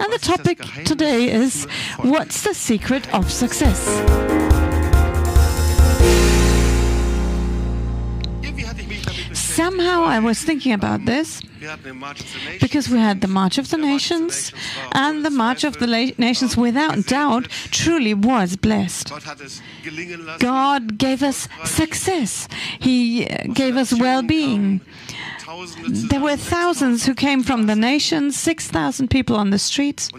And the topic today is What's the secret of success? Somehow I was thinking about this because we had the March of the Nations, and the March of the Nations, without doubt, truly was blessed. God gave us success, He gave us well being. There were thousands who came from the nations, 6,000 people on the streets.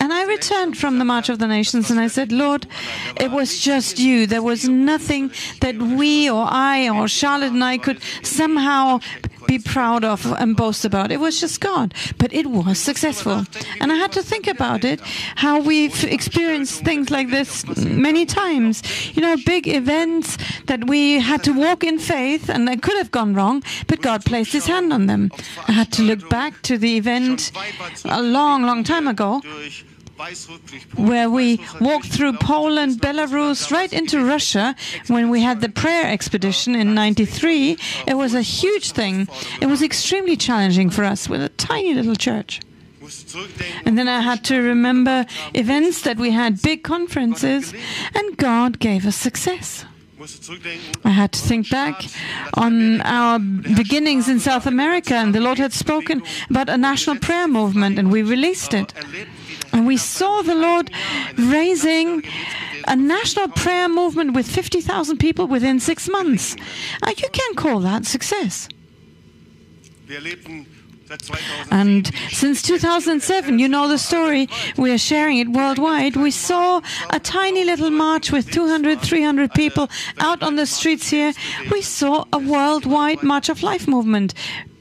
And I returned from the March of the Nations and I said, Lord, it was just you. There was nothing that we or I or Charlotte and I could somehow be proud of and boast about. It was just God, but it was successful. And I had to think about it, how we've experienced things like this many times. You know, big events that we had to walk in faith and they could have gone wrong, but God placed his hand on them. I had to look back to the event a long, long time ago where we walked through Poland, Belarus, right into Russia when we had the prayer expedition in 93. It was a huge thing. It was extremely challenging for us with a tiny little church. And then I had to remember events that we had big conferences, and God gave us success. I had to think back on our beginnings in South America, and the Lord had spoken about a national prayer movement, and we released it. And we saw the Lord raising a national prayer movement with 50,000 people within six months. Uh, you can call that success. And since 2007, you know the story, we are sharing it worldwide. We saw a tiny little march with 200, 300 people out on the streets here. We saw a worldwide March of Life movement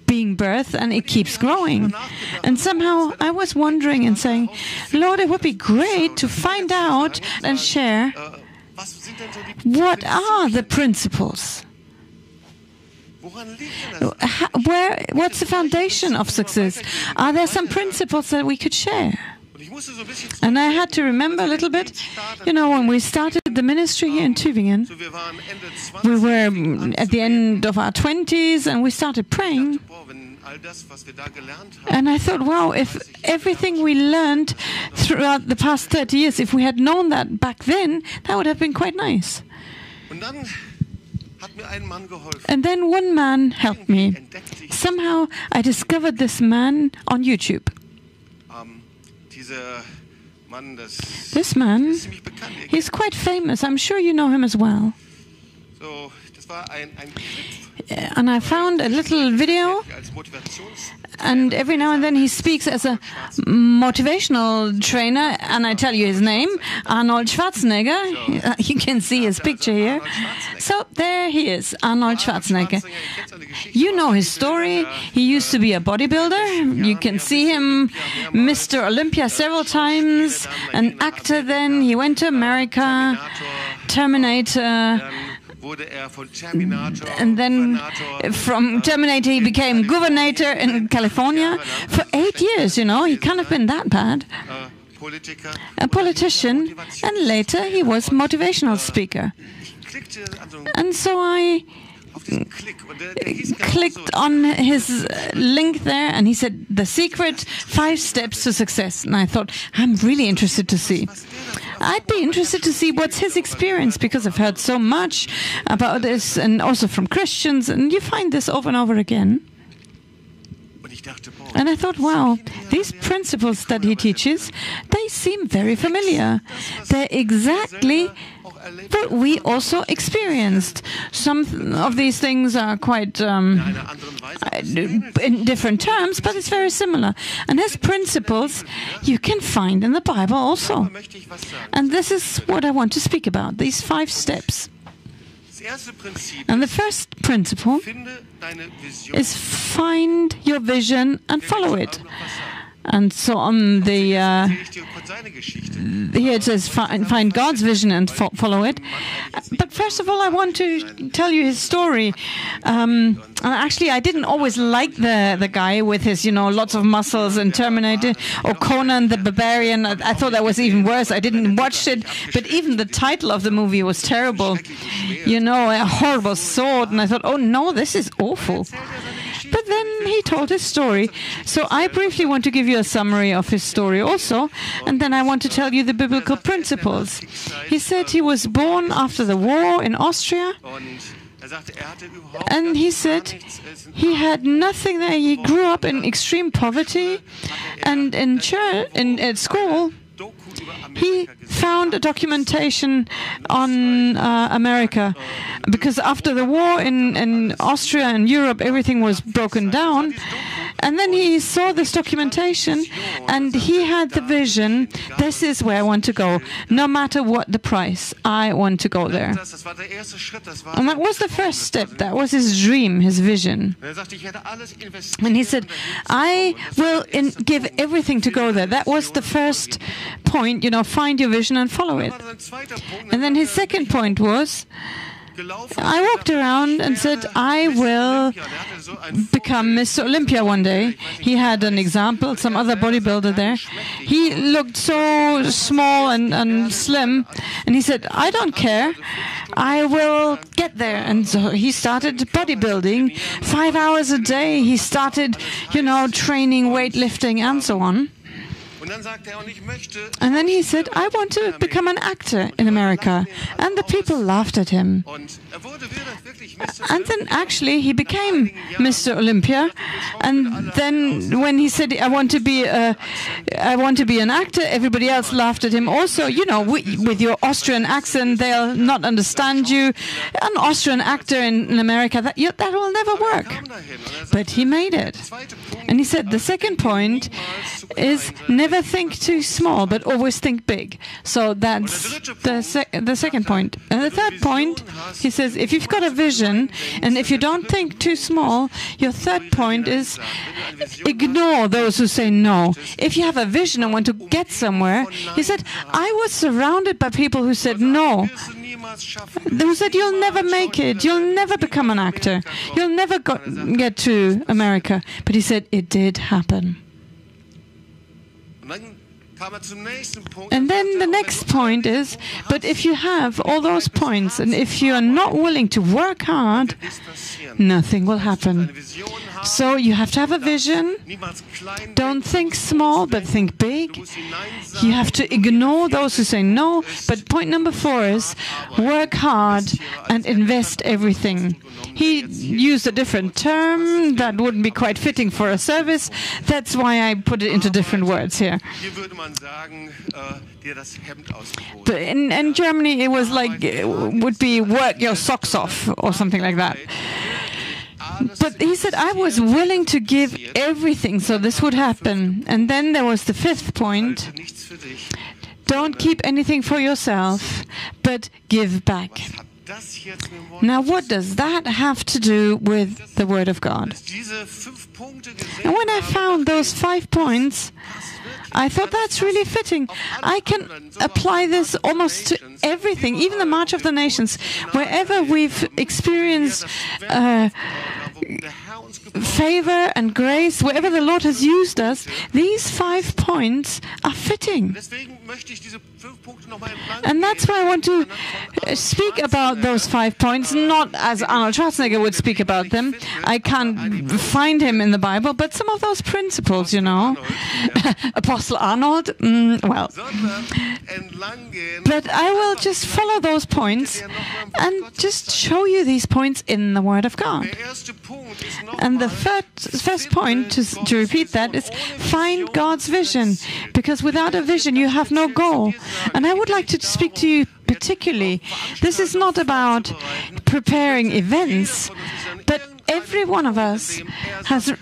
being birthed and it keeps growing. And somehow I was wondering and saying, Lord, it would be great to find out and share what are the principles where, what's the foundation of success? Are there some principles that we could share? And I had to remember a little bit, you know, when we started the ministry here in Tübingen, we were at the end of our 20s and we started praying. And I thought, wow, if everything we learned throughout the past 30 years, if we had known that back then, that would have been quite nice. And then one man helped me. Somehow I discovered this man on YouTube. This man, he's quite famous. I'm sure you know him as well. Uh, and I found a little video and every now and then he speaks as a motivational trainer. And I tell you his name, Arnold Schwarzenegger. You can see his picture here. So there he is, Arnold Schwarzenegger. You know his story. He used to be a bodybuilder. You can see him, Mr. Olympia, several times. An actor then. He went to America, Terminator. And then from Terminator he became governor in California for eight years, you know. He can't have been that bad. A politician, and later he was motivational speaker. And so I clicked on his link there and he said the secret five steps to success and i thought i'm really interested to see i'd be interested to see what's his experience because i've heard so much about this and also from christians and you find this over and over again and I thought, wow, these principles that he teaches, they seem very familiar. They're exactly what we also experienced. Some of these things are quite um, in different terms, but it's very similar. And his principles you can find in the Bible also. And this is what I want to speak about these five steps. And the first principle is find your vision and follow it. And so on the uh, here it says find, find God's vision and fo follow it. But first of all, I want to tell you his story. Um, actually, I didn't always like the the guy with his you know lots of muscles and Terminator or Conan the Barbarian. I, I thought that was even worse. I didn't watch it, but even the title of the movie was terrible. You know, a horrible sword, and I thought, oh no, this is awful. Then he told his story. So I briefly want to give you a summary of his story also, and then I want to tell you the biblical principles. He said he was born after the war in Austria. And he said he had nothing there. He grew up in extreme poverty, and in church, in at school, he found a documentation on uh, America because after the war in, in Austria and Europe, everything was broken down. And then he saw this documentation and he had the vision this is where I want to go. No matter what the price, I want to go there. And that was the first step. That was his dream, his vision. And he said, I will give everything to go there. That was the first point, you know, find your vision and follow it. And then his second point was, I walked around and said, I will become Mr. Olympia one day. He had an example, some other bodybuilder there. He looked so small and, and slim, and he said, I don't care. I will get there. And so he started bodybuilding five hours a day. He started, you know, training, weightlifting, and so on. And then he said, I want to become an actor in America. And the people laughed at him. And then actually he became Mr. Olympia. And then when he said, I want to be a, I want to be an actor, everybody else laughed at him also. You know, with your Austrian accent, they'll not understand you. An Austrian actor in, in America, that, that will never work. But he made it. And he said, the second point is never never think too small, but always think big. So that's the, sec the second point. And the third point, he says, if you've got a vision and if you don't think too small, your third point is ignore those who say no. If you have a vision and want to get somewhere, he said, I was surrounded by people who said no. Who said, You'll never make it, you'll never become an actor, you'll never get to America. But he said, It did happen. And then the next point is, but if you have all those points and if you are not willing to work hard, nothing will happen. So you have to have a vision. Don't think small, but think big. You have to ignore those who say no. But point number four is work hard and invest everything. He used a different term that wouldn't be quite fitting for a service. That's why I put it into different words here. But in, in Germany, it was like, it would be work your socks off or something like that. But he said, I was willing to give everything so this would happen. And then there was the fifth point don't keep anything for yourself, but give back. Now, what does that have to do with the Word of God? And when I found those five points, I thought that's really fitting. I can apply this almost to everything, even the March of the Nations. Wherever we've experienced uh, favor and grace, wherever the Lord has used us, these five points are fitting. And that's why I want to uh, speak about those five points, not as Arnold Schwarzenegger would speak about them. I can't find him in the Bible, but some of those principles, you know. Apostle Arnold, mm, well. But I will just follow those points and just show you these points in the Word of God. And the first, point, to, to repeat that, is find God's vision. Because without a vision, you have no goal. And I would like to speak to you particularly. This is not about preparing events, but every one of us has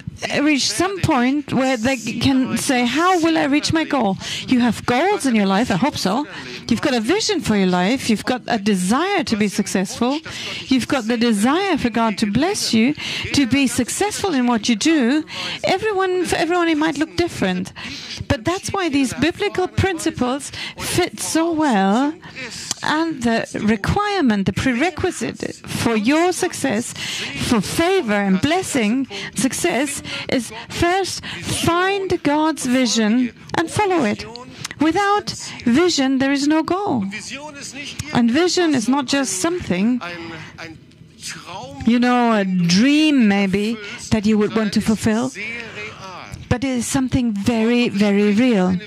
reached some point where they can say, How will I reach my goal? You have goals in your life, I hope so. You've got a vision for your life, you've got a desire to be successful, you've got the desire for God to bless you, to be successful in what you do. Everyone, for everyone, it might look different. But that's why these biblical principles fit so well. And the requirement, the prerequisite for your success, for favor and blessing, success, is first find God's vision and follow it. Without vision, there is no goal. And vision is not just something You know, a dream maybe that you would want to fulfill, but it is something very, very real.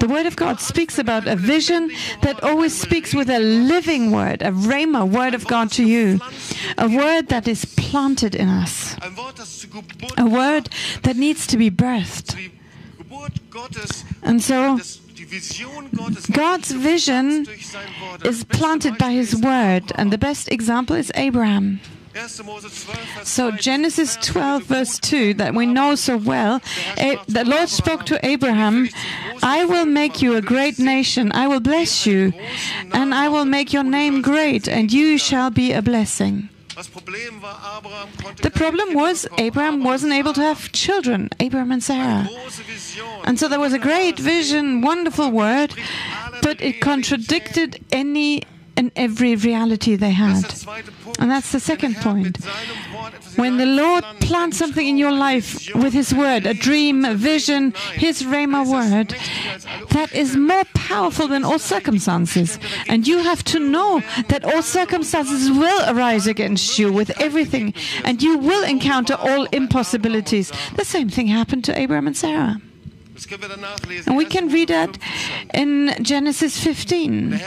The Word of God speaks about a vision that always speaks with a living word, a rhema word of God to you, a word that is planted in us, a word that needs to be birthed. And so, God's vision is planted by His word, and the best example is Abraham. So Genesis 12 verse 2 that we know so well, eh, the Lord spoke to Abraham, I will make you a great nation, I will bless you, and I will make your name great, and you shall be a blessing. The problem was Abraham wasn't able to have children, Abraham and Sarah. And so there was a great vision, wonderful word, but it contradicted any and every reality they had. And that's the second point. When the Lord plants something in your life with His word, a dream, a vision, His Rhema word, that is more powerful than all circumstances. And you have to know that all circumstances will arise against you with everything, and you will encounter all impossibilities. The same thing happened to Abraham and Sarah. And we can read that in Genesis 15.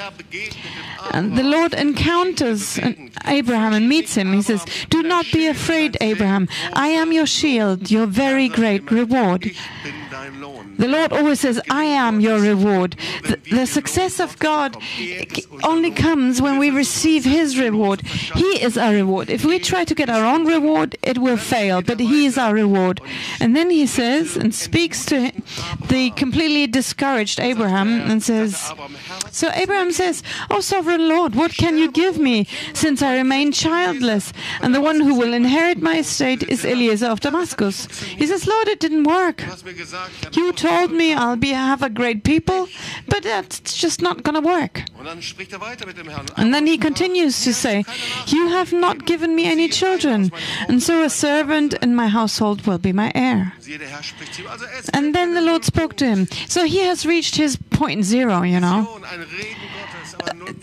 And the Lord encounters Abraham and meets him. He says, Do not be afraid, Abraham. I am your shield, your very great reward. The Lord always says, I am your reward. The, the, success of God only comes when we receive His reward. He is our reward. If we try to get our own reward, it will fail, but He is our reward. And then He says and speaks to the completely discouraged Abraham and says, So Abraham says, Oh, sovereign Lord, what can you give me since I remain childless? And the one who will inherit my estate is Eliezer of Damascus. He says, Lord, it didn't work. You told me I'll be have a great people, but that's just not going to work. And then he continues to say, You have not given me any children, and so a servant in my household will be my heir. And then the Lord spoke to him. So he has reached his point zero, you know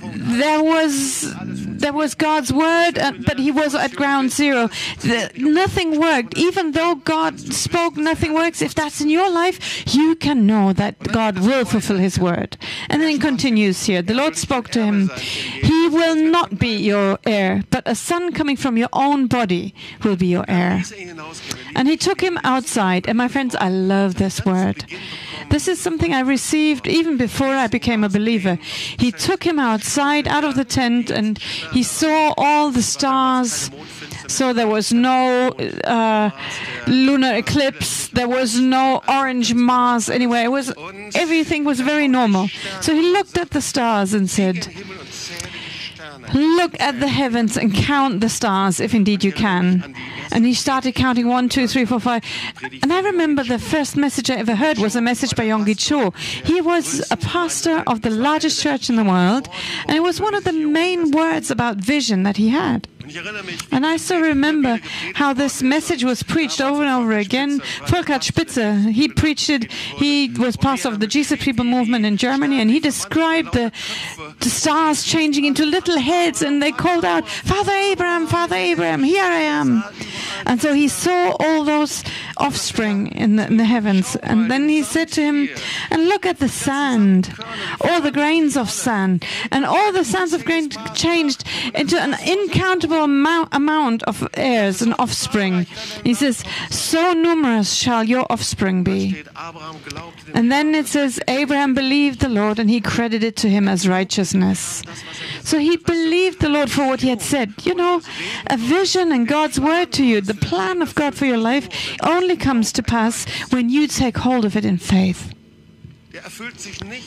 there was there was God's word, uh, but he was at ground zero. The, nothing worked. Even though God spoke, nothing works. If that's in your life, you can know that God will fulfill his word. And then it continues here. The Lord spoke to him. He will not be your heir, but a son coming from your own body will be your heir. And he took him outside. And my friends, I love this word. This is something I received even before I became a believer. He took him outside, out of the tent, and he saw all the stars. So there was no uh, lunar eclipse. There was no orange Mars anywhere. It was everything was very normal. So he looked at the stars and said, Look at the heavens and count the stars if indeed you can. And he started counting one, two, three, four, five. And I remember the first message I ever heard was a message by Yonggi Cho. He was a pastor of the largest church in the world, and it was one of the main words about vision that he had. And I still remember how this message was preached over and over again. Volkhard Spitzer, he preached it. He was part of the Jesus People movement in Germany, and he described the, the stars changing into little heads, and they called out, Father Abraham, Father Abraham, here I am. And so he saw all those offspring in the, in the heavens. And then he said to him, And look at the sand, all the grains of sand. And all the sands of grain changed into an incountable amount, amount of heirs and offspring. He says, So numerous shall your offspring be. And then it says, Abraham believed the Lord and he credited to him as righteousness. So he believed the Lord for what he had said. You know, a vision and God's word to you, the plan of God for your life, only comes to pass when you take hold of it in faith.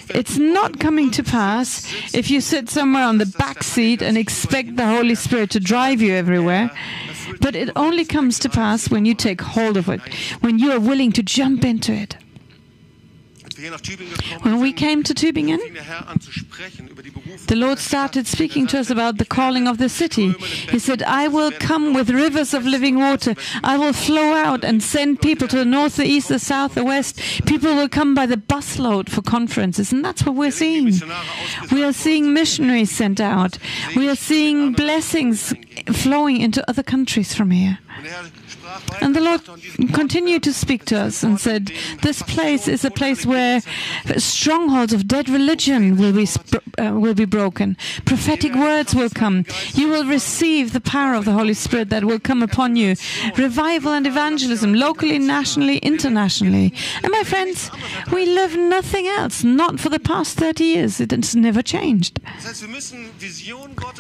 It's not coming to pass if you sit somewhere on the back seat and expect the Holy Spirit to drive you everywhere. But it only comes to pass when you take hold of it, when you are willing to jump into it. When we came to Tübingen, the Lord started speaking to us about the calling of the city. He said, I will come with rivers of living water. I will flow out and send people to the north, the east, the south, the west. People will come by the busload for conferences. And that's what we're seeing. We are seeing missionaries sent out. We are seeing blessings flowing into other countries from here. And the Lord continued to speak to us and said, This place is a place where strongholds of dead religion will be, uh, will be broken. Prophetic words will come. You will receive the power of the Holy Spirit that will come upon you. Revival and evangelism, locally, nationally, internationally. And my friends, we live nothing else, not for the past 30 years. It has never changed.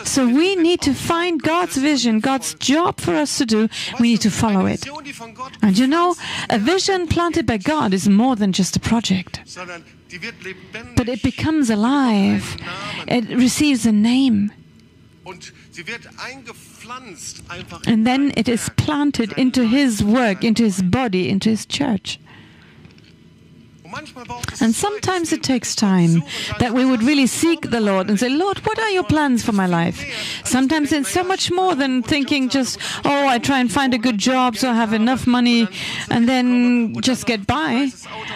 So we need to find God's vision, God's job for us to do. We need to follow it. And you know, a vision planted by God is more than just a project, but it becomes alive, it receives a name. And then it is planted into his work, into his body, into his church. And sometimes it takes time that we would really seek the Lord and say, Lord, what are your plans for my life? Sometimes it's so much more than thinking just, oh, I try and find a good job so I have enough money and then just get by.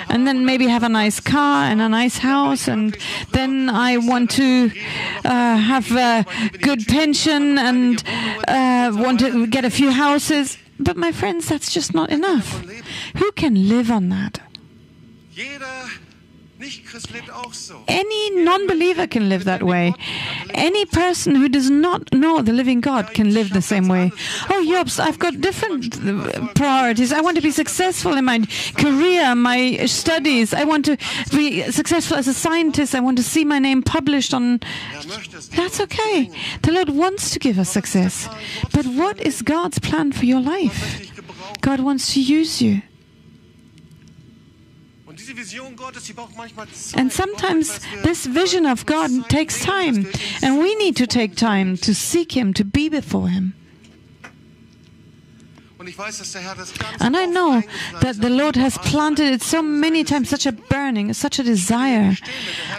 And then maybe have a nice car and a nice house. And then I want to uh, have a good pension and uh, want to get a few houses. But my friends, that's just not enough. Who can live on that? Any non believer can live that way. Any person who does not know the living God can live the same way. Oh, Jobs, I've got different uh, priorities. I want to be successful in my career, my studies. I want to be successful as a scientist. I want to see my name published on. That's okay. The Lord wants to give us success. But what is God's plan for your life? God wants to use you. And sometimes this vision of God takes time, and we need to take time to seek Him, to be before Him. And I know that the Lord has planted it so many times, such a burning, such a desire.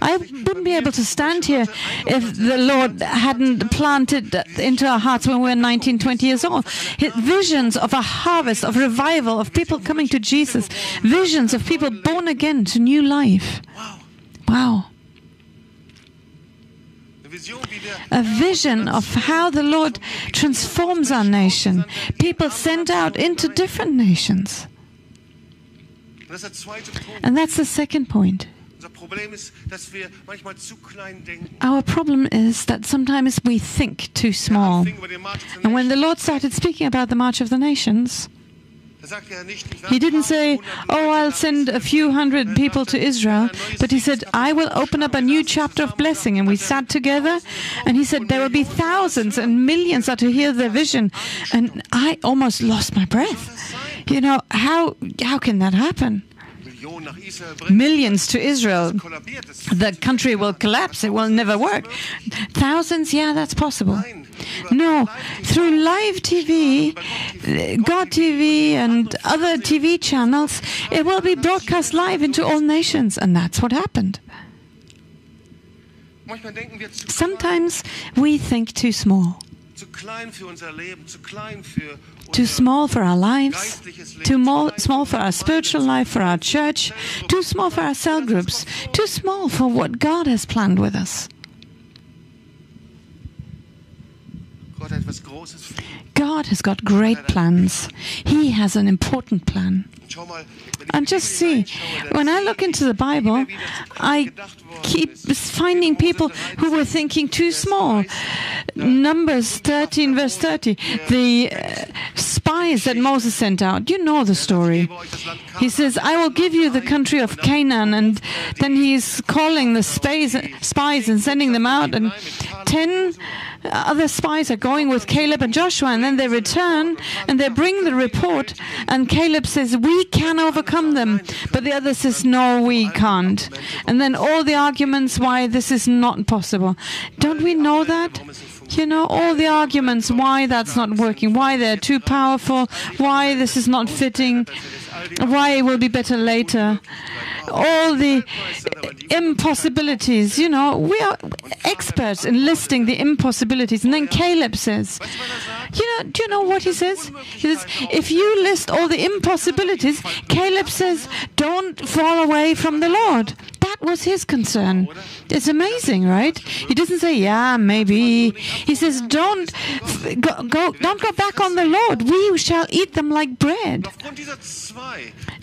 I wouldn't be able to stand here if the Lord hadn't planted into our hearts when we were 19, 20 years old. Visions of a harvest, of revival, of people coming to Jesus, visions of people born again to new life. Wow a vision of how the Lord transforms our nation. People sent out into different nations. And that's the second point. Our problem is that sometimes we think too small. And when the Lord started speaking about the March of the Nations, he didn't say, Oh, I'll send a few hundred people to Israel, but he said, I will open up a new chapter of blessing. And we sat together, and he said, There will be thousands and millions that to hear their vision. And I almost lost my breath. You know, how, how can that happen? millions to Israel, the country will collapse. It will never work. Thousands, yeah, that's possible. No, through live TV, God TV, and other TV channels, it will be broadcast live into all nations, and that's what happened. Sometimes we think too small too small for our lives, too small for our spiritual life, for our church, too small for our cell groups, too small for what God has planned with us. God has got great plans. He has an important plan. And just see, when I look into the Bible, I keep finding people who were thinking too small. Numbers 13, verse 30, the uh, spies that Moses sent out. You know the story. He says, I will give you the country of Canaan. And then he's calling the spies, spies and sending them out. And 10 Uh, other spies are going with Caleb and Joshua, and then they return and they bring the report. And Caleb says, We can overcome them. But the other says, No, we can't. And then all the arguments why this is not possible. Don't we know that? You know, all the arguments why that's not working, why they're too powerful, why this is not fitting, why it will be better later. All the impossibilities, you know, we are experts in listing the impossibilities. And then Caleb says, you know, do you know what he says? He says, if you list all the impossibilities, Caleb says, don't fall away from the Lord. That was his concern. It's amazing, right? He doesn't say, yeah, maybe. He says, don't go, go don't go back on the Lord. We shall eat them like bread.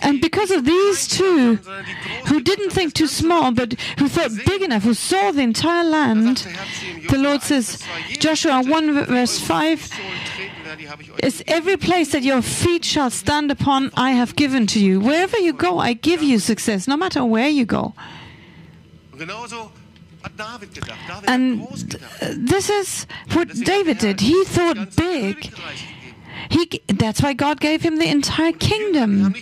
And because of these two, who didn't think too small, but who thought big enough, who saw the entire land, the Lord says, Joshua 1 verse 5, is every place that your feet shall stand upon, I have given to you. Wherever you go, I give you success, no matter where you go. And this is what David did. He thought big. He, that's why God gave him the entire kingdom.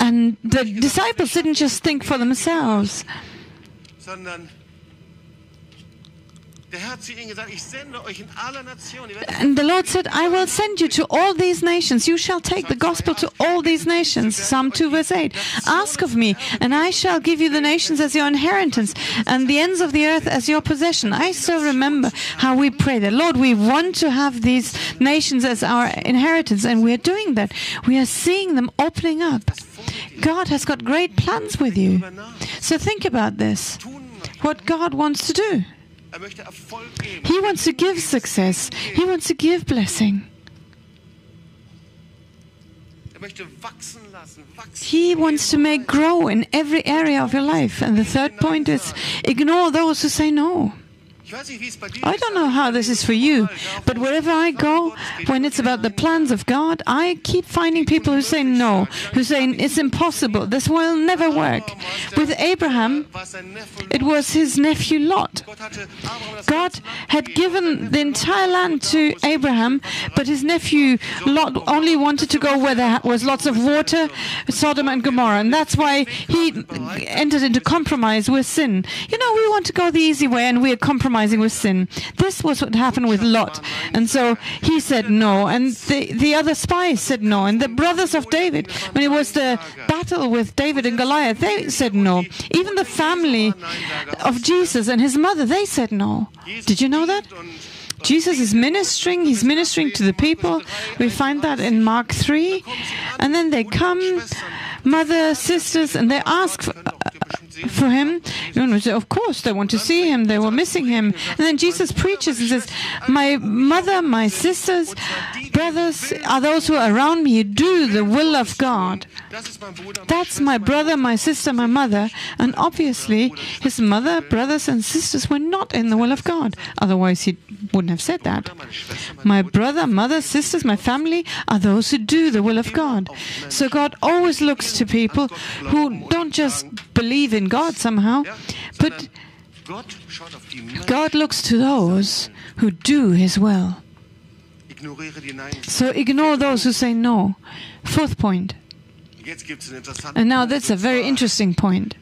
And the disciples didn't just think for themselves. And the Lord said, I will send you to all these nations. You shall take the gospel to all these nations. Psalm 2, verse 8. Ask of me, and I shall give you the nations as your inheritance, and the ends of the earth as your possession. I still remember how we prayed that, Lord, we want to have these nations as our inheritance, and we are doing that. We are seeing them opening up. God has got great plans with you. So think about this what God wants to do. He wants to give success. He wants to give blessing. He wants to make grow in every area of your life. And the third point is ignore those who say no. I don't know how this is for you, but wherever I go, when it's about the plans of God, I keep finding people who say no, who say it's impossible, this will never work. With Abraham, it was his nephew Lot. God had given the entire land to Abraham, but his nephew Lot only wanted to go where there was lots of water, Sodom and Gomorrah, and that's why he entered into compromise with sin. You know, we want to go the easy way and we are compromising compromising with sin. This was what happened with Lot. And so he said no. And the, the other spies said no. And the brothers of David, when it was the battle with David and Goliath, they said no. Even the family of Jesus and his mother, they said no. Did you know that? Jesus is ministering, he's ministering to the people. We find that in Mark 3. And then they come, mother, sisters, and they ask for, him. Of course, they want to see him. They were missing him. And then Jesus preaches and says, My mother, my sisters, brothers are those who are around me do the will of God. That's my brother, my sister, my mother. And obviously, his mother, brothers, and sisters were not in the will of God. Otherwise, he wouldn't have said that. My brother, mother, sisters, my family are those who do the will of God. So God always looks to people who don't just believe in God somehow, but God looks to those who do His will. So ignore those who say no. Fourth point. And now that's a very interesting point.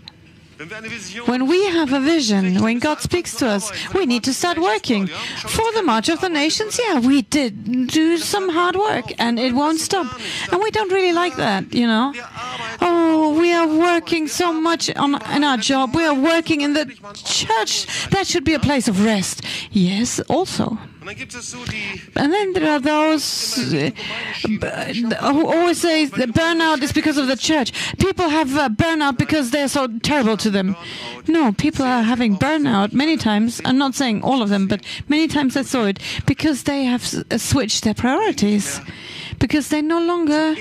When we have a vision, when God speaks to us, we need to start working. For the March of the Nations, yeah, we did do some hard work and it won't stop. And we don't really like that, you know. Oh, we are working so much on in our job. We are working in the church. That should be a place of rest. Yes, also. And then there are those uh, who always say the burnout is because of the church. People have uh, burnout because they're so terrible to them. No, people are having burnout many times. I'm not saying all of them, but many times I saw it because they have uh, switched their priorities because they no longer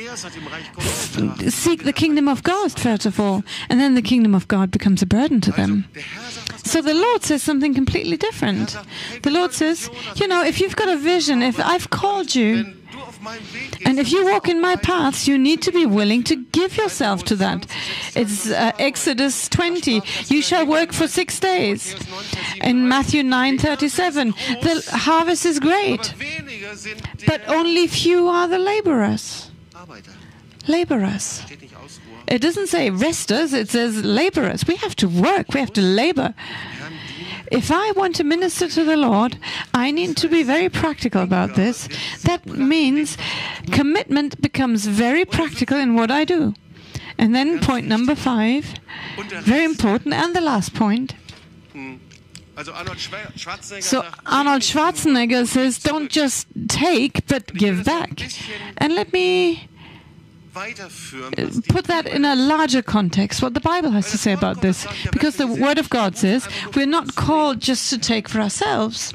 seek the kingdom of God, first of all, and then the kingdom of God becomes a burden to them. So the Lord says something completely different. The Lord says, you know, if you've got a vision, if I've called you, and if you walk in my paths, you need to be willing to give yourself to that. It's uh, Exodus 20. You shall work for six days. In Matthew 9:37, the harvest is great, but only few are the laborers. Laborers. It doesn't say resters, it says laborers. We have to work, we have to labor. if I want to minister to the Lord, I need to be very practical about this. That means commitment becomes very practical in what I do. And then point number five, very important, and the last point. So Arnold Schwarzenegger says, don't just take, but give back. And let me Äh, put that in a larger context, what the Bible has to say about this. Because the Word of God says we're not called just to take for ourselves.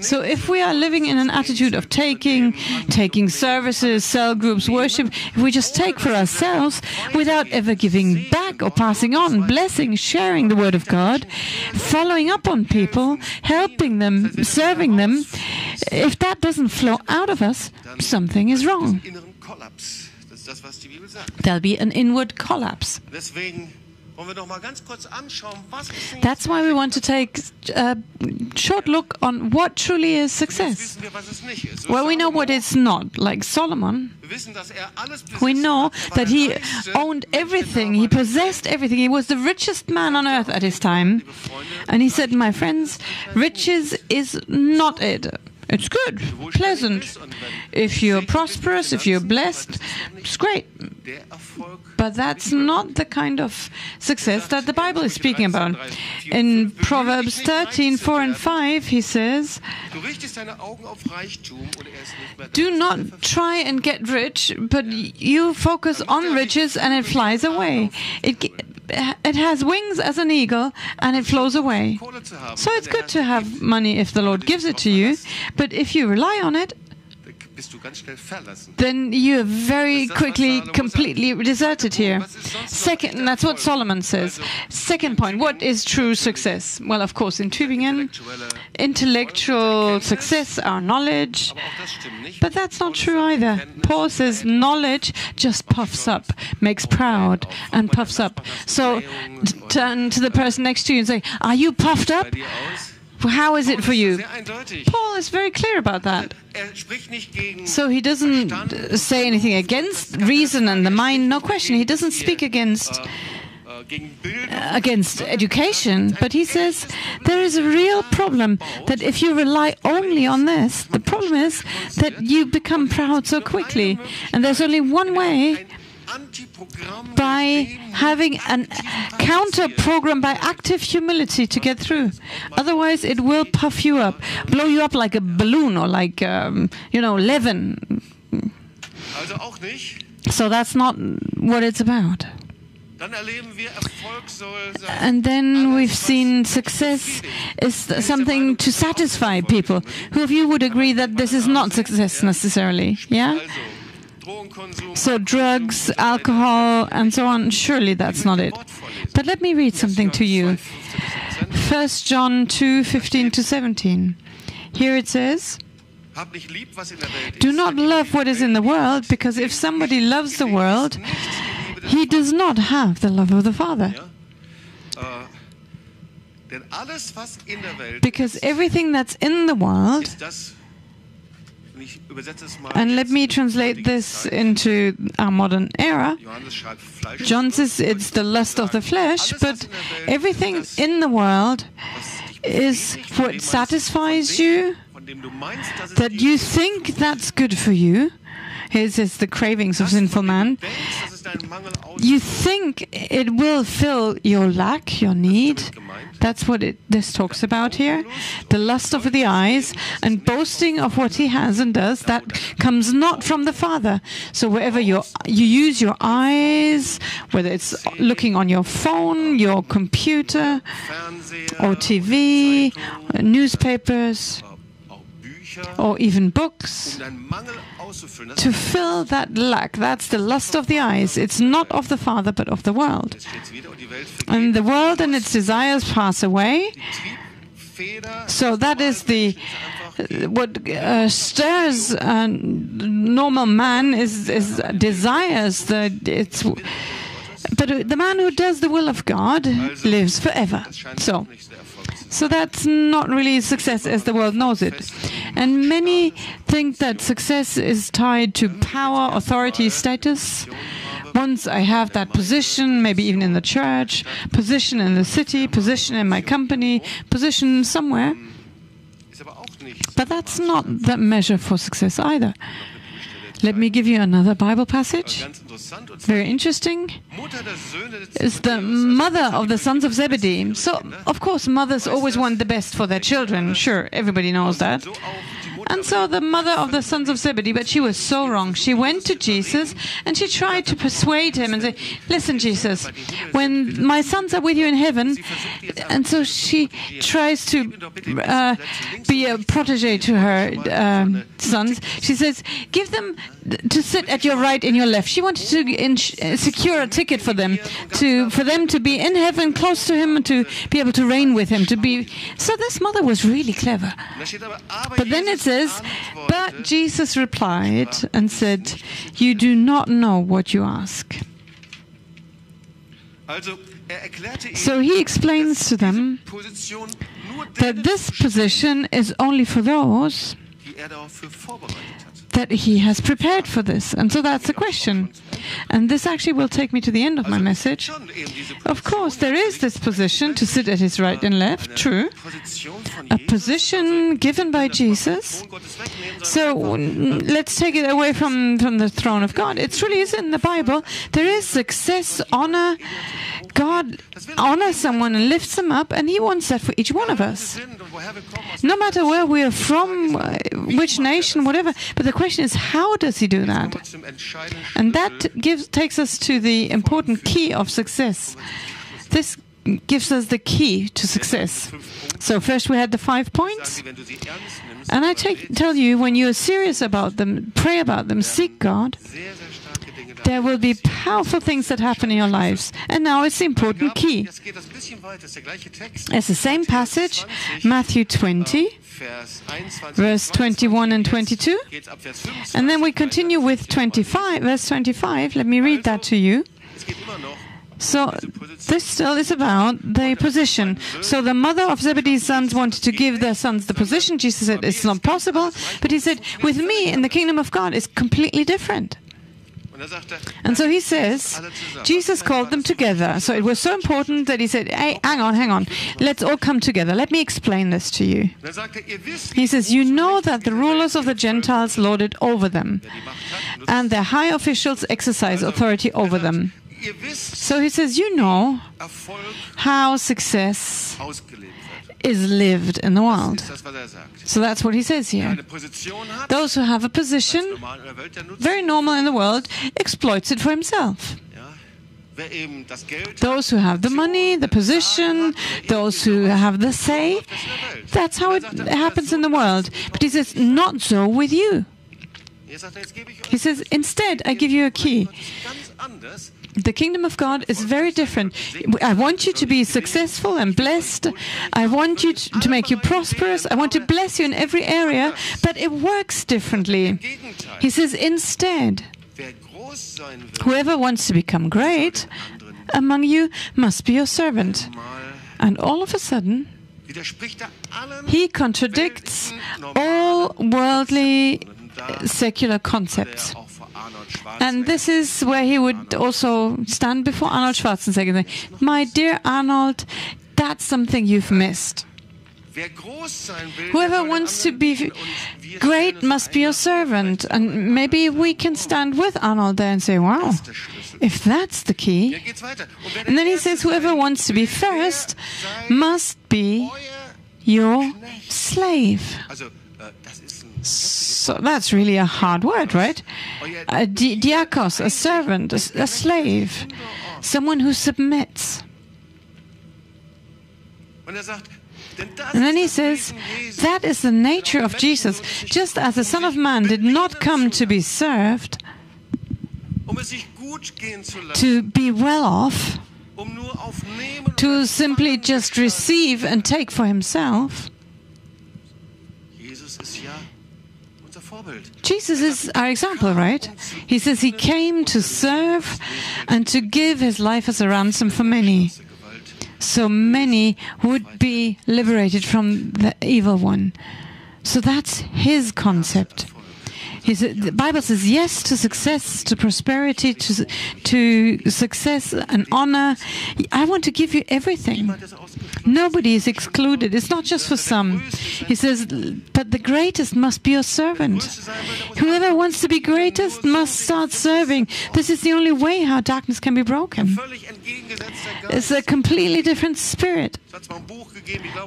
So if we are living in an attitude of taking, taking services, cell groups, worship, if we just take for ourselves without ever giving back or passing on, blessing, sharing the Word of God, following up on people, helping them, serving them, if that doesn't flow out of us, something is wrong das, was die Bibel sagt. There'll be an inward collapse. Deswegen That's why we want to take a short look on what truly is success. Well, we know what it's not, like Solomon. We know that he owned everything, he possessed everything. He was the richest man on earth at his time. And he said, My friends, riches is not it. It's good, pleasant. If you're prosperous, if you're blessed, it's great. But that's not the kind of success that the Bible is speaking about. In Proverbs 13, 4 and 5, he says, Do not try and get rich, but you focus on riches and it flies away. It, it has wings as an eagle and it flows away. So it's good to have money if the Lord gives it to you, but if you rely on it, then you are very quickly completely deserted here. Second, that's what Solomon says. Second point, what is true success? Well, of course, in Tübingen, intellectual success, our knowledge, but that's not true either. Paul says knowledge just puffs up, makes proud, and puffs up. So turn to the person next to you and say, Are you puffed up? How is it for you? Paul is very clear about that. So he doesn't say anything against reason and the mind, no question. He doesn't speak against uh, against education, but he says there is a real problem that if you rely only on this, the problem is that you become proud so quickly. And there's only one way by having a counter program by active humility to get through. Otherwise, it will puff you up, blow you up like a balloon or like, um, you know, leaven. So that's not what it's about. And then we've seen success is something to satisfy people. Who of you would agree that this is not success necessarily? Yeah? So, drugs, alcohol, and so on, surely that's not it. But let me read something to you. 1 John 2 15 to 17. Here it says, Do not love what is in the world, because if somebody loves the world, he does not have the love of the Father. Because everything that's in the world and let me translate this into our modern era. John says it's the lust of the flesh, but everything in the world is what satisfies you, that you think that's good for you. Here's the cravings of sinful man. You think it will fill your lack, your need. That's what it, this talks about here. The lust of the eyes and boasting of what he has and does, that comes not from the Father. So wherever you you use your eyes, whether it's looking on your phone, your computer, or TV, newspapers, or even books, to fill that lack. That's the lust of the eyes. It's not of the Father, but of the world. And the world and its desires pass away. So that is the what uh, stirs a normal man is, is desires that it's but the man who does the will of God lives forever. So so that's not really success as the world knows it. And many think that success is tied to power, authority, status. once I have that position, maybe even in the church, position in the city, position in my company, position somewhere, but that's not the measure for success either. Let me give you another Bible passage. ganz interessant. Und Very interesting. Mutter der Söhne des Is the mother of the sons of Zebedee. So, of course, mothers always want the best for their children. Sure, everybody knows that. And so the mother of the sons of Zebedee, but she was so wrong. She went to Jesus and she tried to persuade him and say, Listen, Jesus, when my sons are with you in heaven, and so she tries to uh, be a protege to her um, sons. She says, Give them to sit at your right and your left. She wanted to uh, secure a ticket for them, to for them to be in heaven, close to him, and to be able to reign with him. To be so. This mother was really clever. Da steht aber, aber But then it says, But Jesus replied and said, You do not know what you ask. Er So he explains to them that this position is only for those that he has prepared for this. And so that's the question. And this actually will take me to the end of my message. Of course, there is this position to sit at his right and left, true. A position given by Jesus. So let's take it away from, from the throne of God. It truly is in the Bible. There is success, honor. God honors someone and lifts them up, and He wants that for each one of us. No matter where we are from, uh, which nation, whatever. But the question is, how does He do that? kommen wir zum entscheidenden And that gives takes us to the important key of success. This gives us the key to success. So first we had the five points. Sage, wenn du sie ernst nimmst, And I take, tell you, when you're serious about them, pray about them, seek God, there will be powerful things that happen in your lives. And now it's the important key. It's the same passage, Matthew 20, verse 21 and 22. geht's ab Vers 25 And then we continue with 25, verse 25. Let me read that to you. So this still is about the position. So the mother of Zebedee's sons wanted to give their sons the position. Jesus said it's not possible, but he said, with me in the kingdom of God is completely different. And so he says, Jesus called them together. So it was so important that he said, hey, hang on, hang on. Let's all come together. Let me explain this to you. He says, You know that the rulers of the Gentiles lord it over them, and their high officials exercise authority over them. So he says, You know how success. Is lived in the world. Das ist das, was er. So that's what he says here. eine Position hat, Those who have a position, normal in der Welt, der nutzt very normal in the world, exploits it for himself. ja. Wer eben das Geld Those who have the money, the position, those who have the say, hat, das ist in der Welt. that's how it happens in the world. But he says, not so with you. Er, jetzt gebe ich euch He says, instead, I give you a key. The kingdom of God is very different. I want you to be successful and blessed. I want you to make you prosperous. I want to bless you in every area, but it works differently. He says, instead, whoever wants to become great among you must be your servant. And all of a sudden, he contradicts all worldly, uh, secular concepts. And this is where he would also stand before Arnold Schwarzenegger and say, My dear Arnold, that's something you've missed. Wer groß sein will, der Whoever wants to be dienen und wir great must be your servant. And maybe we can stand with Arnold there and say, Wow, Das ist der Schlüssel. if that's the key. Hier geht's weiter. Und wer And then he says, Whoever wants to be first must be your slave. Äh, Also, das ist ein So that's really a hard word, right? A uh, di- diakos, a servant, a slave, someone who submits. Und sagt, denn das And then he says, that is the nature of Jesus. Just as the Son of Man did not come to be served, es sich gut gehen zu lassen, to be well off, nur aufnehmen und to simply just receive and take for himself. Jesus ist ja unser Vorbild. Jesus is our example, right? He says he came to serve and to give his life as a ransom for many. So many would be liberated from the evil one. So that's his concept. The Bible says yes to success, to prosperity, to, to success and honor. I want to give you everything. Nobody is excluded. It's not just for some. He says, but the greatest must be your servant. Whoever wants to be greatest must start serving. This is the only way how darkness can be broken. It's a completely different spirit.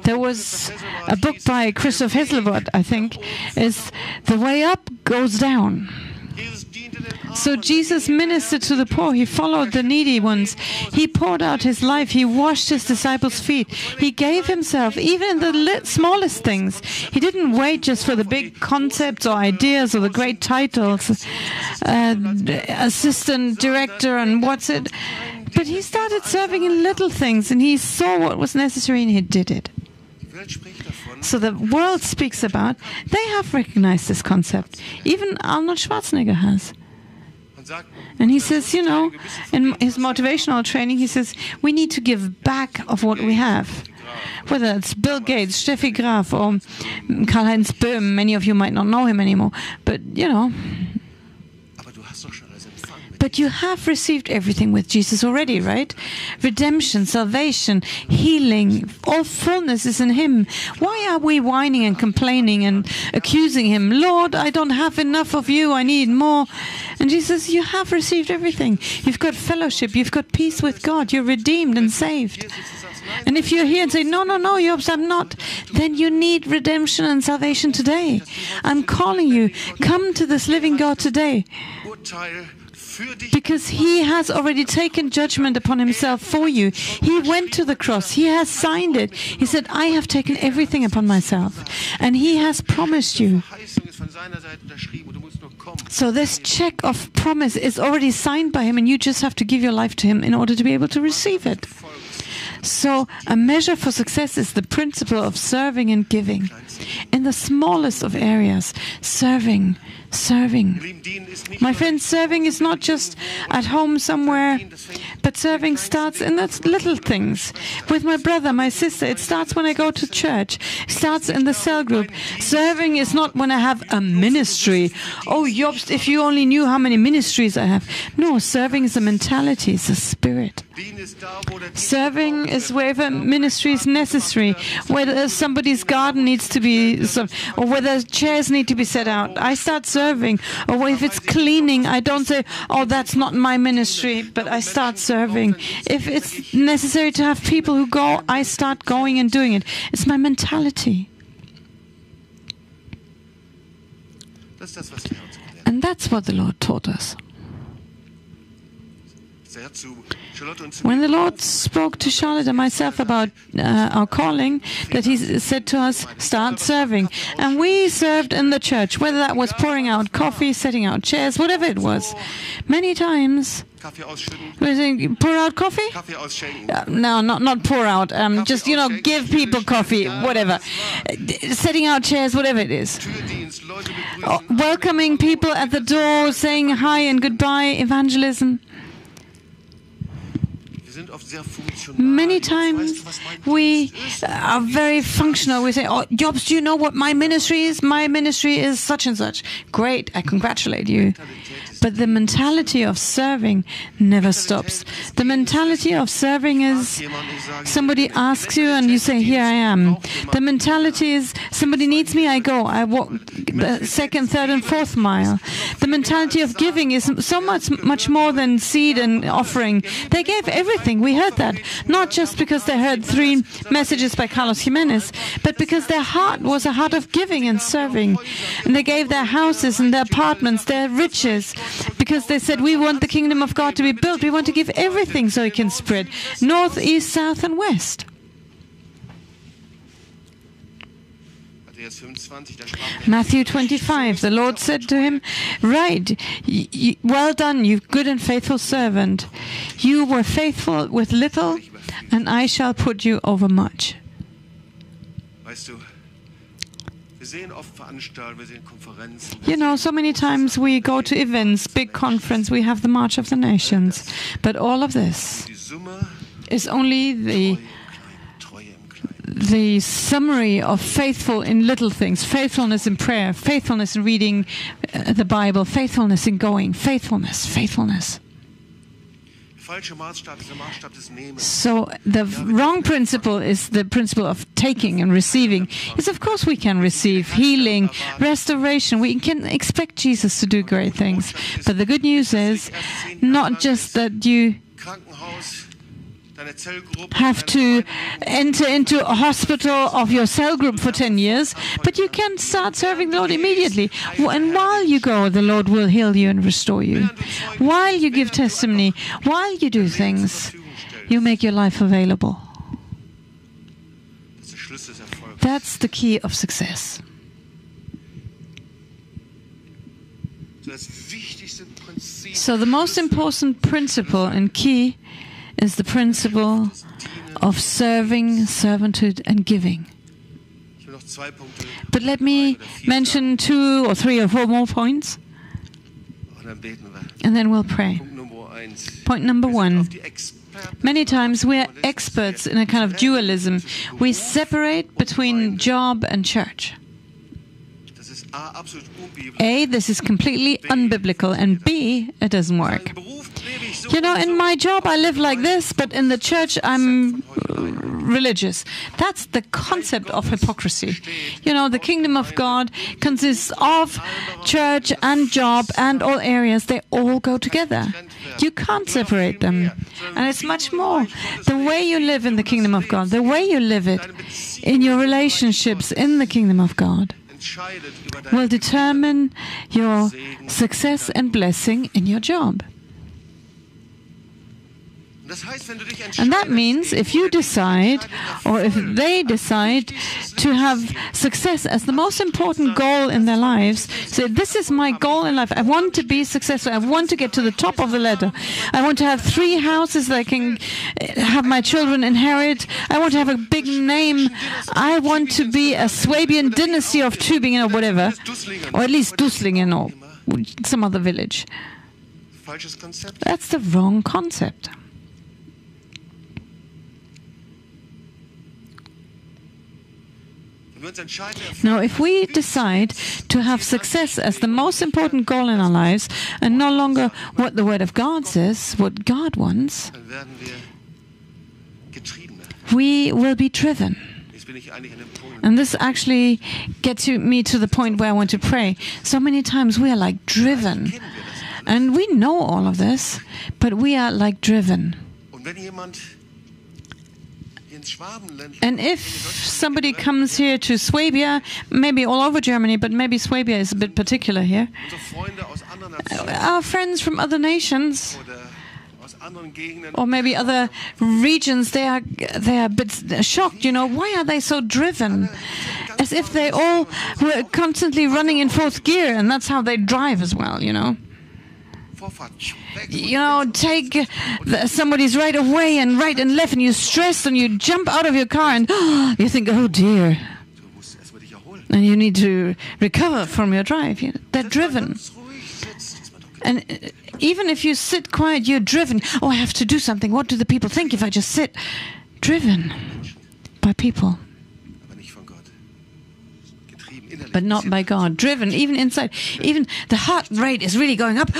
There was a book by Christoph Hesselwood, I think, is The Way Up Goes Down. Den Armen. So Jesus ministered to the poor. He followed the needy ones. He poured out his life. He washed his disciples' feet. He gave himself, even in the smallest things. He didn't wait just for the big concepts or ideas or the great titles, uh, assistant director and what's it. But he started serving in little things and he saw what was necessary and he did it. So the world speaks about, they have recognized this concept. Even Arnold Schwarzenegger has. And he says, you know, in his motivational training, he says, we need to give back of what we have. Whether it's Bill Gates, Steffi Graf, or Karl-Heinz Böhm, many of you might not know him anymore, but you know, but you have received everything with Jesus already, right? Redemption, salvation, healing, all fullness is in Him. Why are we whining and complaining and accusing Him? Lord, I don't have enough of you, I need more. And Jesus, you have received everything. You've got fellowship, you've got peace with God, you're redeemed and saved. And if you're here and say, no, no, no, Jobst, I'm not, then you need redemption and salvation today. I'm calling you. Come to this living God today. Urteil für dich. Because he has already taken judgment upon himself for you. He went to the cross. He has signed it. He said, I have taken everything upon myself. And he has promised you. Verheißung ist von seiner Seite unterschrieben und du musst nur kommen. So this check of promise is already signed by him and you just have to give your life to him in order to be able to receive it. So a measure for success is the principle of serving and giving. In the smallest of areas, serving, serving. My nur friend, serving is not just at home somewhere, but serving starts in the little things. With my brother, my sister, it starts when I go to church. It starts in the cell group. Serving is not when I have a ministry. Oh, Jobst, if you only knew how many ministries I have. No, serving is a mentality, it's a spirit. Serving is wherever ministry is necessary, whether somebody's garden needs to be, or whether chairs need to be set out. I start serving. Or if it's cleaning, I don't say, oh, that's not my ministry, but I start serving. If it's necessary to have people who go, I start going and doing it. It's my mentality. And that's what the Lord taught us. When the Lord spoke to Charlotte and myself about uh, our calling, that He said to us, start serving. And we served in the church, whether that was pouring out coffee, setting out chairs, whatever it was. Many times, pour out coffee? Uh, no, not not pour out. Um, just you know, give people coffee, whatever. Uh, Setting out chairs, whatever it is. Begrüßen. welcoming people at the door, saying hi and goodbye, evangelism. Many times we are very functional. We say, Oh, Jobst, do you know what my ministry is? My ministry is such and such. Great, I congratulate you. But the mentality of serving never stops. The mentality of serving is somebody asks you and you say, Here I am. The mentality is somebody needs me, I go. I walk the second, third, and fourth mile. The mentality of giving is so much, much more than seed and offering. They gave everything. We heard that. Not just because they heard three messages by Carlos Jimenez, but because their heart was a heart of giving and serving. And they gave their houses and their apartments, their riches, because they said, We want the kingdom of God to be built. We want to give everything so it can spread north, east, south, and west. Matthäus 25, da sprach der Matthew 25, the Lord said to him, Right, well done, you good and faithful servant. You were faithful with little, and I shall put you over much. You know, so many times we go to events, big conference, we have the March of the Nations. But all of this is only the, Treue im Kleinen, Treue im Kleinen. the summary of faithful in little things faithfulness in prayer, faithfulness in reading uh, the Bible, faithfulness in going, faithfulness, faithfulness. So the wrong principle is the principle of taking and receiving. Yes, of course we can receive healing, restoration. We can expect Jesus to do great things. But the good news is not just that you Krankenhaus, deine Zellgruppe, have to enter into a hospital of your cell group for 10 years, but you can start serving the Lord immediately. And while you go, the Lord will heal you and restore you. While you give testimony, while you do things, you make your life available. das ist der Schlüssel des Erfolgs. That's the key of success. So das wichtigste Prinzip So, the most important principle and key is the principle of serving, servanthood, and giving. But let me mention two or three or four more points, and then we'll pray. Point number one. Many times we're experts in a kind of dualism. We separate between job and church. A, this is completely unbiblical, and B, it doesn't work. You know, in my job I live like this, but in the church I'm religious. That's the concept of hypocrisy. You know, the kingdom of God consists of church and job and all areas. They all go together. You can't separate them. And it's much more. The way you live in the kingdom of God, the way you live it in your relationships in the kingdom of God will determine your success and blessing in your job. And that means if you decide, or if they decide to have success as the most important goal in their lives, say, This is my goal in life. I want to be successful. I want to get to the top of the ladder. I want to have three houses that I can uh, have my children inherit. I want to have a big name. I want to be a Swabian dynasty of Tübingen or whatever, or at least Dusslingen or some other village. That's the wrong concept. Now, if we decide to have success as the most important goal in our lives and no longer what the Word of God says, what God wants, we will be driven. And this actually gets me to the point where I want to pray. So many times we are like driven. And we know all of this, but we are like driven. And if somebody comes here to Swabia, maybe all over Germany, but maybe Swabia is a bit particular here, our friends from other nations, or maybe other regions they are they are a bit shocked you know why are they so driven as if they all were constantly running in fourth gear and that's how they drive as well you know. You know take the, somebody's right away and right and left and you're stressed and you jump out of your car and you think oh dear and you need to recover from your drive you they're driven And uh, even if you sit quiet, you're driven. Oh, I have to do something. What do the people think if I just sit? Driven by people, but not by God. Driven even inside. Even the heart rate is really going up.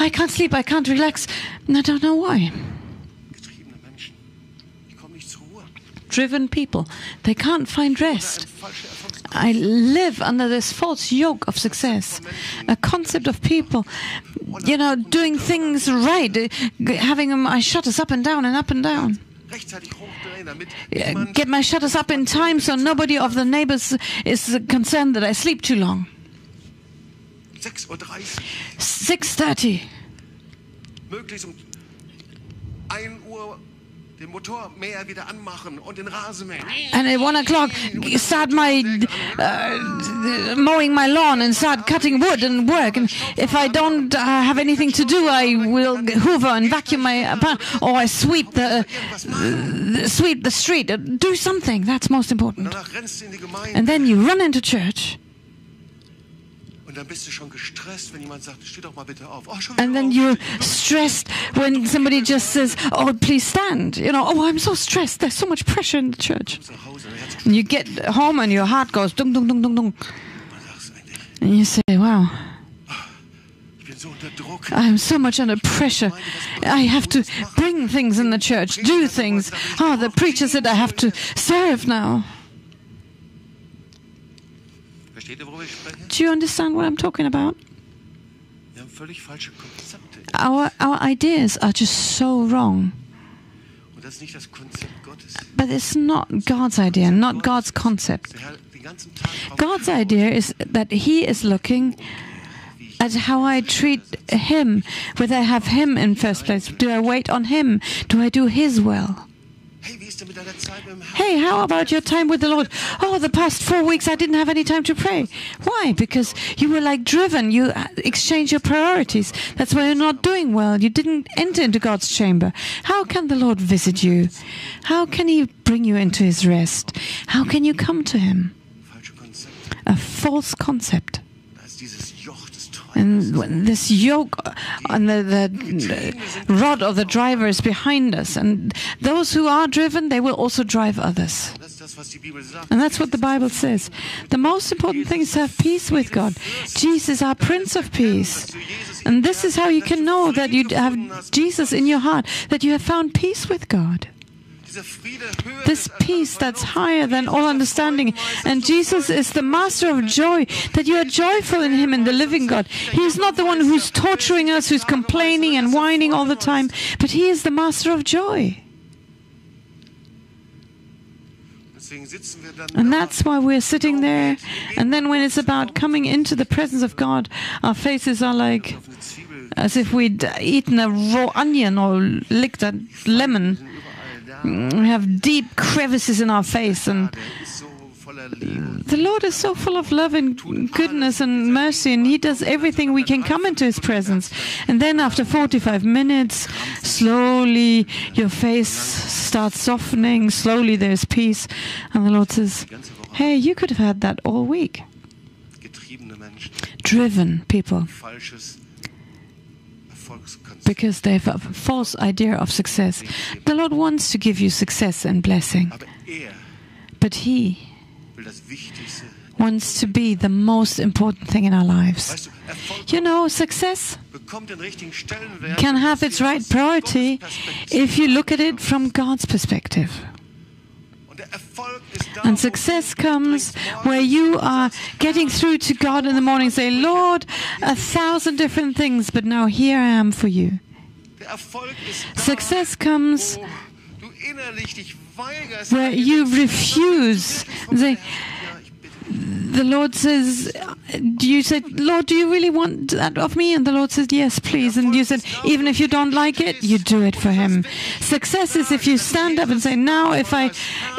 I can't sleep. I can't relax. I don't know why. Driven people, they can't find rest. I live under this false yoke of success, a concept of people, you know, doing things right, uh, g- having my shutters up and down and up and down. Rechtzeitig hochdrehen, damit niemand get my shutters up in time so nobody of the neighbors is concerned that I sleep too long. 6.30 6:30. möglichst um 1 Uhr And at one o'clock, start my uh, mowing my lawn and start cutting wood and work. And if I don't uh, have anything to do, I will hoover and vacuum my apartment, or I sweep the, uh, sweep the street. Do something. That's most important. Danach rennst du in die Gemeinde And then you run into church, And then you're stressed when somebody just says, Oh, please stand. You know, oh, I'm so stressed. There's so much pressure in the church. Kommst nach Hause, dein Herz And you get home and your heart goes dung, dung, dung, dung, dung. man sagst eigentlich, And you say, Wow, ich bin so unter Druck. I'm so much under pressure. I have to bring things in the church, do things. Oh, the preacher said I have to serve now. Versteht ihr, worüber ich spreche? Do you understand what I'm talking about? Wir haben völlig falsche Konzepte. Our, our ideas are just so wrong. Und das ist nicht das Konzept Gottes. But it's not God's idea, not God's concept. Der Herr den ganzen Tag drauf God's idea is that He is looking at how I treat Him, whether I have Him in first place. Do I wait on Him? Do I do His will? Hey, wie ist denn mit deiner Zeit mit dem Herrn? Hey, how about your time with the Lord? Oh, the past four weeks I didn't have any time to pray. Why? Because you were like driven. You uh, exchanged your priorities. That's why you're not doing well. You didn't enter into God's chamber. How can the Lord visit you? How can He bring you into His rest? How can you come to Him? A false concept. And this yoke on the, the rod of the driver is behind us. And those who are driven, they will also drive others. And that's what the Bible says. The most important thing is to have peace with God. Jesus, our Prince of Peace. And this is how you can know that you have Jesus in your heart, that you have found peace with God. This peace that's higher than all understanding. And Jesus is the master of joy, that you are joyful in Him, in the living God. He is not the one who's torturing us, who's complaining and whining all the time, but He is the master of joy. And that's why we're sitting there. And then when it's about coming into the presence of God, our faces are like as if we'd eaten a raw onion or licked a lemon. Mm, have deep crevices in our face. And the Lord is so full of love and goodness and mercy, and He does everything we can come into His presence. And then after 45 minutes, slowly your face starts softening, slowly there's peace. And the Lord says, Hey, you could have had that all week. driven people. Because they have a false idea of success. The Lord wants to give you success and blessing, er but He will das Wichtigste. wants to be the most important thing in our lives. Weißt du, Erfolg You know, success bekommt den richtigen Stellenwert. can have its right priority if you look at it from God's perspective. Und der Erfolg ist da, And success comes where you are getting through to God in the morning, say, Lord, a thousand different things, but now here I am for you. Der Erfolg ist da, Success comes wo du innerlich dich weigerst, where you refuse. Say, the Lord says, do you say, Lord, do you really want that of me? And the Lord says, yes, please. And you said, even if you don't like it, you do it for Him. Success is if you stand up and say, now if I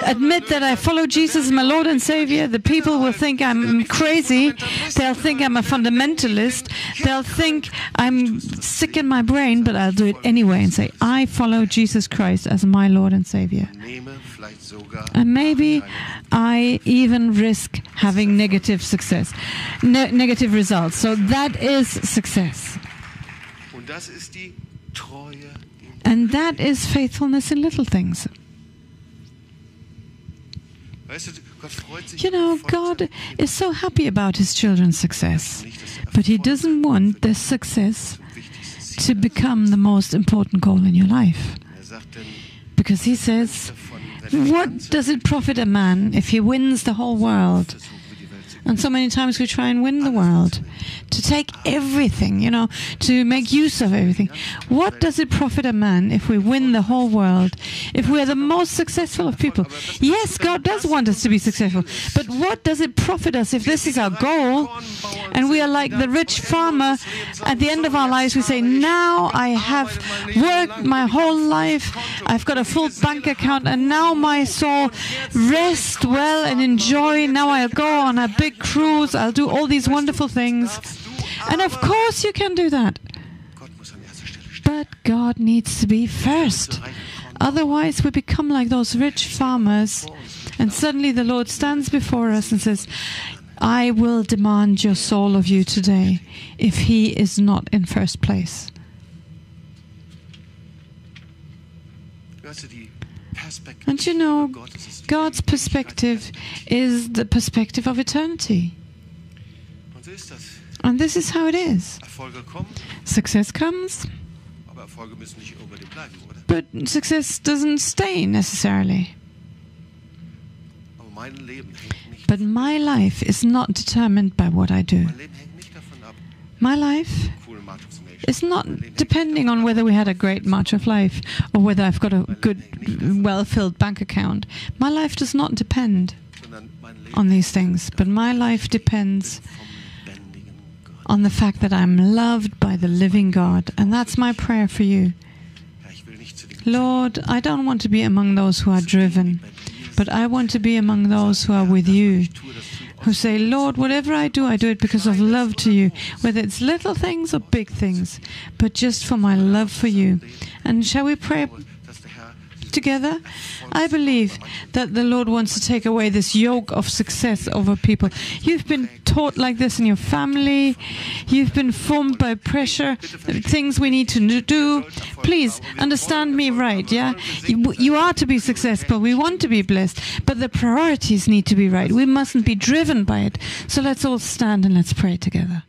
admit that I follow Jesus as my Lord and Savior, the people will think I'm crazy. They'll think I'm a fundamentalist. They'll think I'm sick in my brain, but I'll do it anyway and say, I follow Jesus Christ as my Lord and Savior. Nehme vielleicht sogar And maybe I even risk having negative success, ne- negative results. So that is success. Und das ist die Treue in And that is faithfulness in little things. Weißt du, Gott freut sich You know, God is so happy about his children's success, der but he doesn't want their success zum wichtigsten Ziel to become the most important goal in your life. Er Because he says, er What does it profit a man if he wins the whole world? And so many times we try and win the world, to take everything, you know, to make use of everything. What does it profit a man if we win the whole world, if we are the most successful of people? Yes, God does want us to be successful, but what does it profit us if this is our goal and we are like the rich farmer at the end of our lives? We say, Now I have worked my whole life, I've got a full bank account, and now my soul rests well and enjoy. Now I'll go on a big cruise, I'll do all these wonderful things. And of course, you can do that. Gott muss an erster Stelle stehen. But God needs to be first. Otherwise, we become like those rich farmers, and suddenly the Lord stands before us and says, I will demand your soul of you today if he is not in first place. Weißt du, die Perspektive And you know, Gottes ist die God's perspective is the perspective of eternity. Und so ist das. And this is how it is. Success comes, aber Erfolge müssen nicht unbedingt bleiben, oder? but success doesn't stay necessarily. Aber mein Leben hängt nicht, But my life is not determined by what I do. mein Leben hängt nicht davon ab, My life cool March of the Nation. is not Mein Leben hängt depending on whether we had a great March of Life or whether I've got a good, well filled bank account. My life does not depend sondern mein Leben on these things, but my life depends vom lebendigen Gott. On the fact that I'm loved by the living God. And that's my prayer for you. Lord, I don't want to be among those who are driven, but I want to be among those who are with you, who say, Lord, whatever I do, I do it because of love to you, whether it's little things or big things, but just for my love for you. And shall we pray together? I believe that the Lord wants to take away this yoke of success over people. You've been taught like this in your family. You've been formed by pressure, things we need to do. Please understand me right, yeah? You, are to be successful. We want to be blessed, but the priorities need to be right. We mustn't be driven by it. So let's all stand and let's pray together.